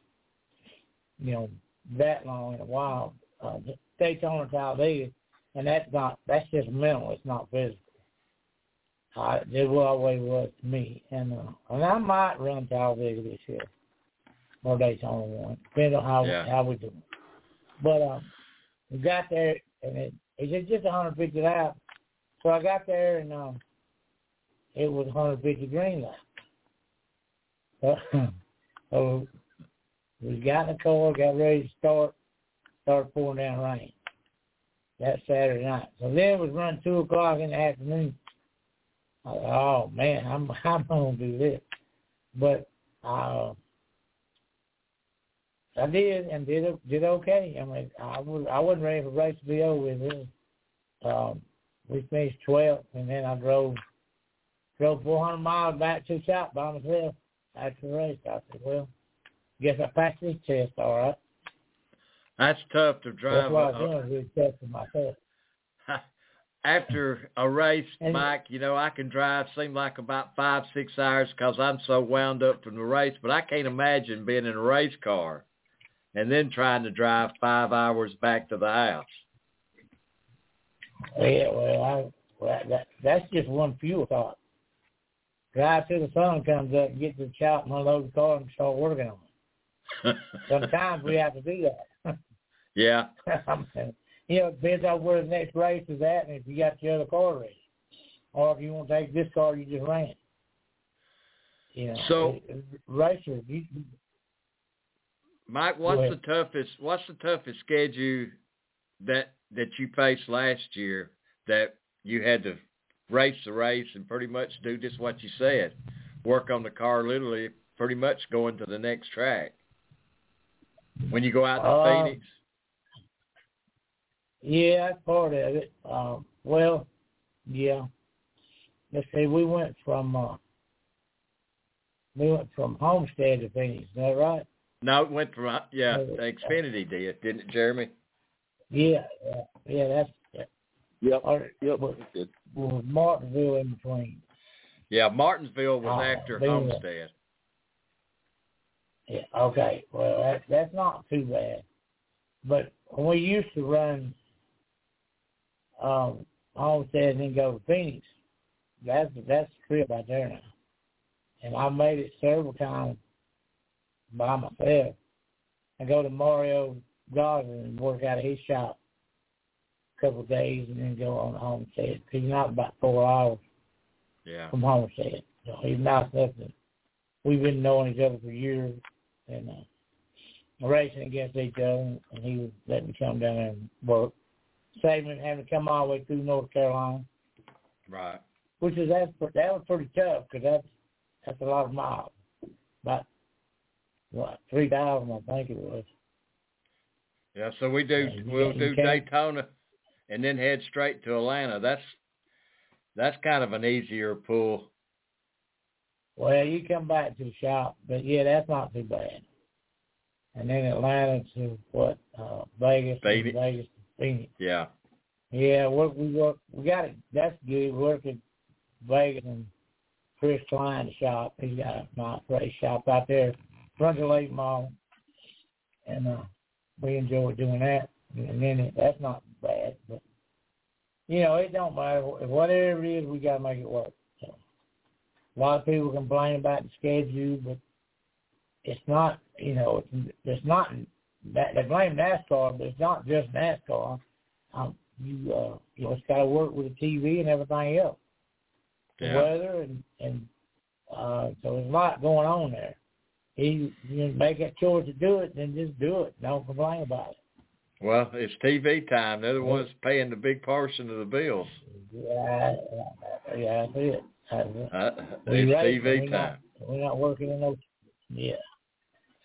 you know, that long in a while. Uh, Daytona Talladega, and that's not, that's just mental. It's not physical. I, it always was to me. And uh, and I might run Talladega this year or Daytona one, depending on how Yeah. how we do. But um, we got there and it it was just 150 laps. So I got there and um, it was 150 green laps. So, (laughs) so we got in the car, got ready to start, started pouring down rain. That Saturday night. So then it was running two o'clock in the afternoon. Oh man, I'm (laughs) I'm gonna do this. But uh I did and did did okay. I mean I was I wasn't ready for race to be over with it. Um we finished twelfth and then I drove drove four hundred miles back to shop by myself after the race. I said, Well, guess I passed this test all right. That's tough to drive. That's what I uh, was doing, really testing myself. After a race, Mike, you know, I can drive seem like about five, six hours because I'm so wound up from the race. But I can't imagine being in a race car and then trying to drive five hours back to the house. Yeah, well, I, well that, that's just one fuel thought. Drive till the sun comes up, get to the shop, and unload the car, and start working on it. (laughs) Sometimes we have to do that. (laughs) yeah, (laughs) you know, it depends on where the next race is at, and if you got your other car ready, or if you want to take this car you just ran. You know, So- it- you, Mike, what's the toughest? What's the toughest schedule that that you faced last year that you had to race the race and pretty much do just what you said, work on the car literally, pretty much going to the next track. When you go out to Um, Phoenix, Yeah, that's part of it. Um, well, yeah. Let's see, we went from uh, we went from Homestead to Phoenix. Is that right? no, it went from uh, yeah, Uh, Xfinity did, didn't it, Jeremy? Yeah, yeah, yeah. That's that. Yep. Or, Yep. was, Good. was Martinsville in between? Yeah, Martinsville was Oh, after there you. Homestead. Yeah. Okay. Well, that that's not too bad. But when we used to run um, Homestead and then go to Phoenix, that's that's the trip out there now. And I made it several times by myself. I go to Mario Gaza and work out of his shop a couple of days and then go on to Homestead. He's not about four hours Yeah. from Homestead. So he's enough that we've been knowing each other for years and uh, racing against each other, and he would let me come down there and work, saving having to come all the way through North Carolina, Right. which is that's that was pretty tough because that's that's a lot of miles, about what three thousand I think it was. Yeah, so we do Yeah, we'll do can't- Daytona and then head straight to Atlanta. That's that's kind of an easier pull. Well, you come back to the shop, but yeah, that's not too bad. And then Atlanta to what uh Vegas, Phoenix. Vegas to Yeah. Yeah, work we work we got it that's good. We work at Vegas and Chris Klein's shop. He's got a nice race shop out there, front of Lake Mall. And uh we enjoy doing that. And then it, that's not bad, but you know, it don't matter. Whatever it is, we gotta make it work. So a lot of people complain about the schedule, but it's not you know, it's it's not they blame NASCAR, but it's not just NASCAR. Um, you uh, you know, it's got to work with the TV and everything else, the Yeah. weather and and uh, so there's a lot going on there. He you know, make that choice to do it, then just do it. Don't complain about it. Well, it's TV time. They're the ones paying the big portion of the bills. Yeah, yeah, that's it. That's it. Uh, it's TV time. Not, we're not working in no yeah.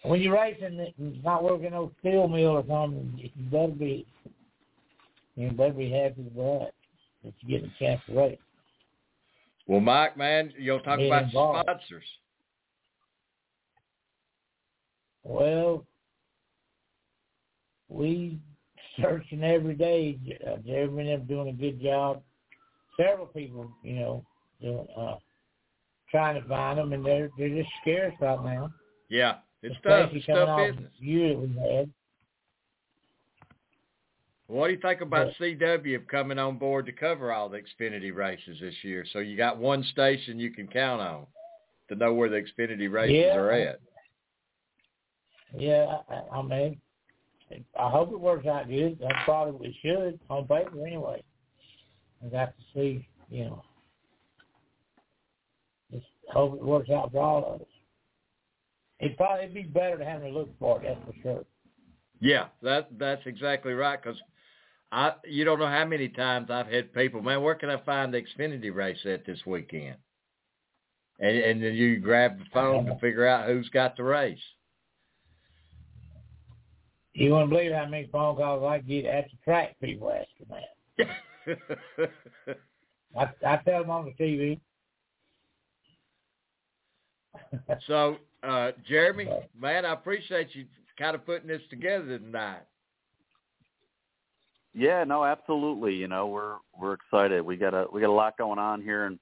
When you're racing, and it's not working no steel mill or something. You better be, you better be happy with that. That you get a chance to race. Well, Mike, man, you'll talk Get about involved. sponsors. Well, we searching every day. Uh, Jeremy and them doing a good job. Several people, you know, doing uh, trying to find them, and they're they're just scarce right now. Yeah, it's tough. Especially It's tough business. the year that we had. What do you think about CW coming on board to cover all the Xfinity races this year? So you got one station you can count on to know where the Xfinity races Yeah. are at. Yeah, I, I- I mean, I hope it works out good. That's probably it should on paper anyway. I got to see, you know. Just hope it works out for all of us. It'd probably be better to have to look for it, that's for sure. Yeah, that that's exactly right. Because I, you don't know how many times I've had people, man, where can I find the Xfinity race at this weekend? And and then you grab the phone to figure out who's got the race. You wouldn't believe how many phone calls I get at the track people asking that. (laughs) I, I tell them on the TV. so, uh, Jeremy, man, I appreciate you kind of putting this together tonight. Yeah, no, absolutely. You know, we're we're excited. We got a we got a lot going on here, and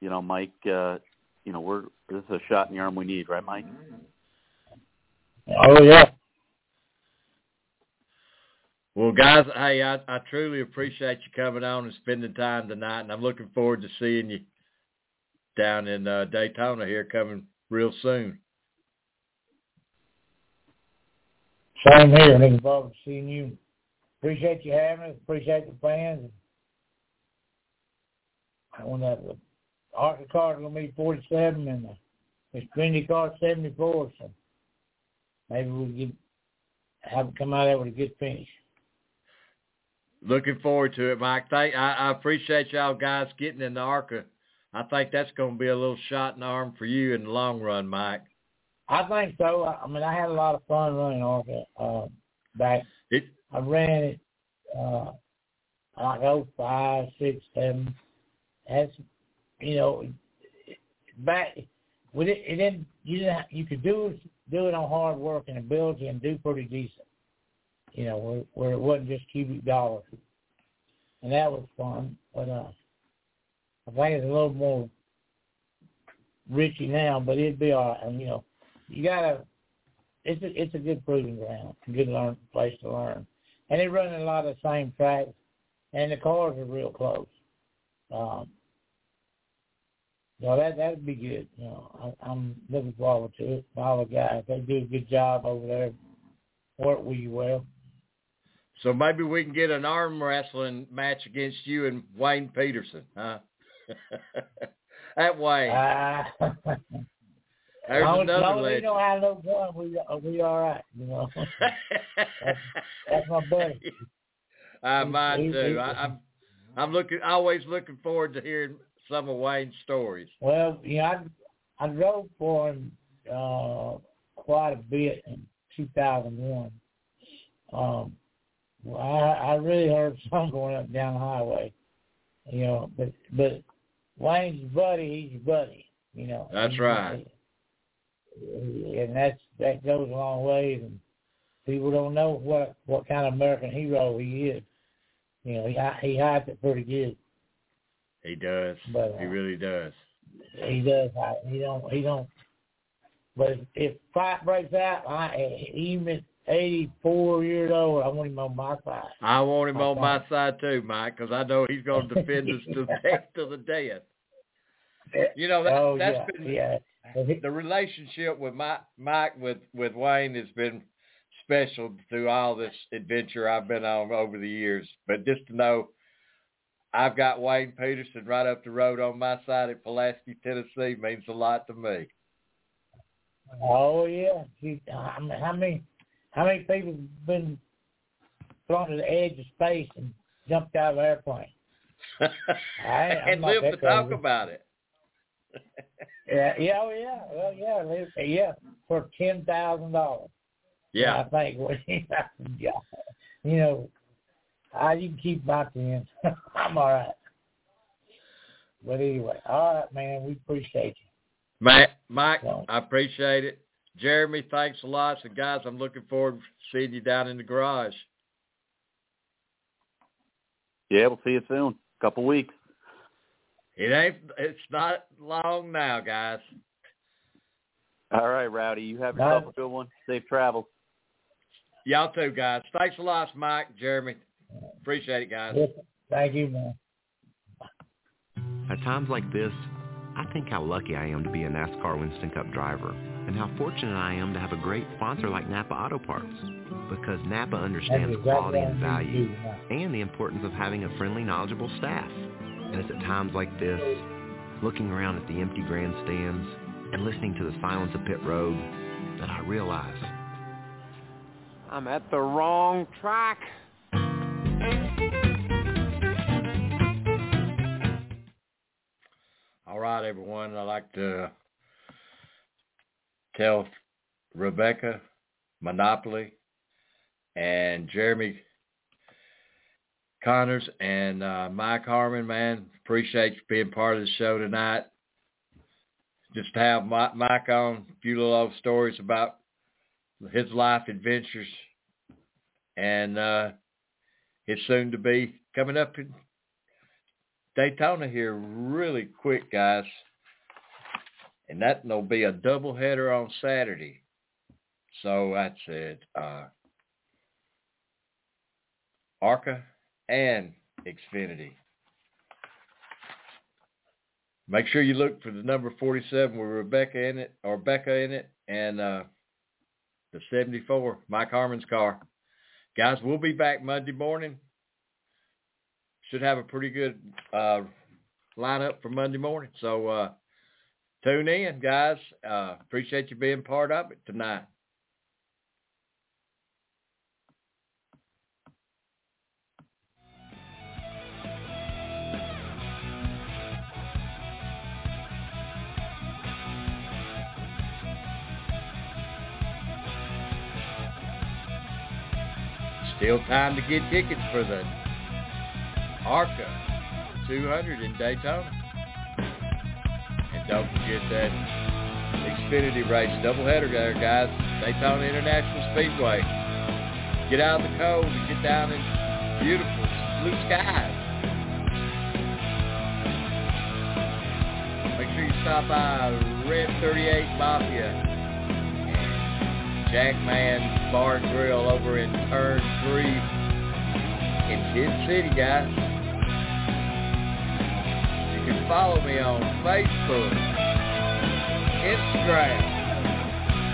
you know, Mike, uh, you know, we're this is a shot in the arm we need, right, Mike? Oh yeah. Well, guys, hey, I, I truly appreciate you coming on and spending time tonight, and I'm looking forward to seeing you down in uh, Daytona here coming real soon. Same here. Looking forward to seeing you. Appreciate you having us. Appreciate the fans. I want that the ARCA car is gonna be 47 and uh, the Xfinity car 74. So maybe we get have it come out there with a good finish. Looking forward to it, Mike. Thank, I, I appreciate y'all guys getting in the ARCA. I think that's going to be a little shot in the arm for you in the long run, Mike. I think so. I mean, I had a lot of fun running ARCA uh, back. It, I ran it uh, like oh five, six, seven. That's you know back with it. It didn't you didn't you could do do it on hard work and ability and do pretty decent. You know where where it wasn't just cubic dollars, and that was fun. But uh, I think it's a little more richy now, but it'd be all right. And you know, you gotta. It's a it's a good proving ground, a good learn place to learn, and they run a lot of the same tracks, and the cars are real close. Um, so that that'd be good. You know, I, I'm looking forward to it. All the guys, they do a good job over there. Work with you well. So maybe we can get an arm wrestling match against you and Wayne Peterson, huh? (laughs) that way. Uh, (laughs) There's long, another long as we legend. don't have no we we all right. You know, (laughs) that's, that's my buddy. I mine too. I, I'm I'm looking always looking forward to hearing some of Wayne's stories. Well, know, I I drove for him uh, quite a bit in 2001. Um, well, I, I really heard (laughs) some going up down the highway. You know, but but Wayne's buddy. He's buddy. You know. That's right. And that's that goes a long way. And people don't know what what kind of American hero he is. You know, he he hides it pretty good. He does. But, he uh, really does. He does. I, he don't. He don't. But if, if fight breaks out, I even at eighty four years old, I want him on my side. I want him I on my side too, Mike, because I know he's going to defend us to the death to the death. You know that oh that's yeah, been yeah. Mm-hmm. the relationship with Mike, Mike with with Wayne has been special through all this adventure I've been on over the years. But just to know, I've got Wayne Peterson right up the road on my side at Pulaski, Tennessee, means a lot to me. Oh yeah. He, I mean, how many how many people have been thrown to the edge of space and jumped out of an airplane? (laughs) I- and live to talk about it. Yeah, yeah, oh yeah, well, yeah, they- yeah, for ten thousand dollars. Yeah. I think. We, (laughs) yeah, you know, I you can keep my ten. (laughs) I'm all right. But anyway, all right, man. We appreciate you. Matt, Mike, Well- I appreciate it. Jeremy, thanks a lot. So guys, I'm looking forward to seeing you down in the garage. Yeah, we'll see you soon. Couple weeks. It ain't it's not long now, guys. All right, Rowdy. You have yourself a good one. Safe travels. Y'all too, guys. Thanks a lot, Mike, Jeremy. Appreciate it, guys. Thank you, man. At times like this, I think how lucky I am to be a NASCAR Winston Cup driver and how fortunate I am to have a great sponsor like Napa Auto Parts because Napa understands exactly quality and value and the importance of having a friendly, knowledgeable staff. And it's at times like this, looking around at the empty grandstands and listening to the silence of pit road, that I realize I'm at the wrong track. All right, everyone. I'd like to tell Rebecca, Monopoli, and Jeremy Connors and uh, Mike Harmon, man, appreciate you being part of the show tonight. Just to have Mike on, a few little stories about his life adventures. And uh, is soon to be coming up in Daytona here really quick, guys. And that will be a double header on Saturday. So that's it. Uh, Arca and Xfinity. Make sure you look for the number 47 with Rebecca in it, or Becca in it, and uh, the 74, Mike Harmon's car. Guys, we'll be back Monday morning. Should have a pretty good uh, lineup for Monday morning. So uh, tune in, guys. Uh, appreciate you being part of it tonight. Still time to get tickets for the ARCA 200 in Daytona. And don't forget that Xfinity race doubleheader there, guys. Daytona International Speedway. Get out of the cold and get down in beautiful blue skies. Make sure you stop by Red 38 Mafia Jackman Bar and Grill over in Turn 3 in Kid City, guys. You can follow me on Facebook, Instagram.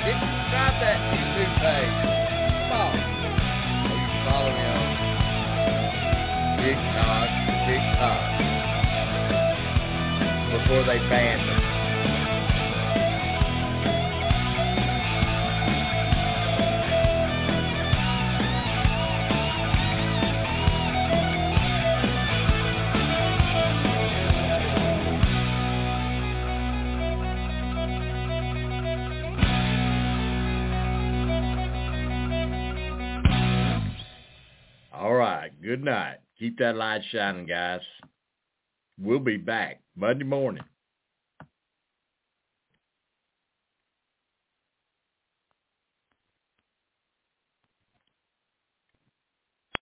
Subscribe that YouTube page. Come. Or you follow me on TikTok, TikTok. Before they banned it. Night. Keep that light shining, guys. We'll be back Monday morning.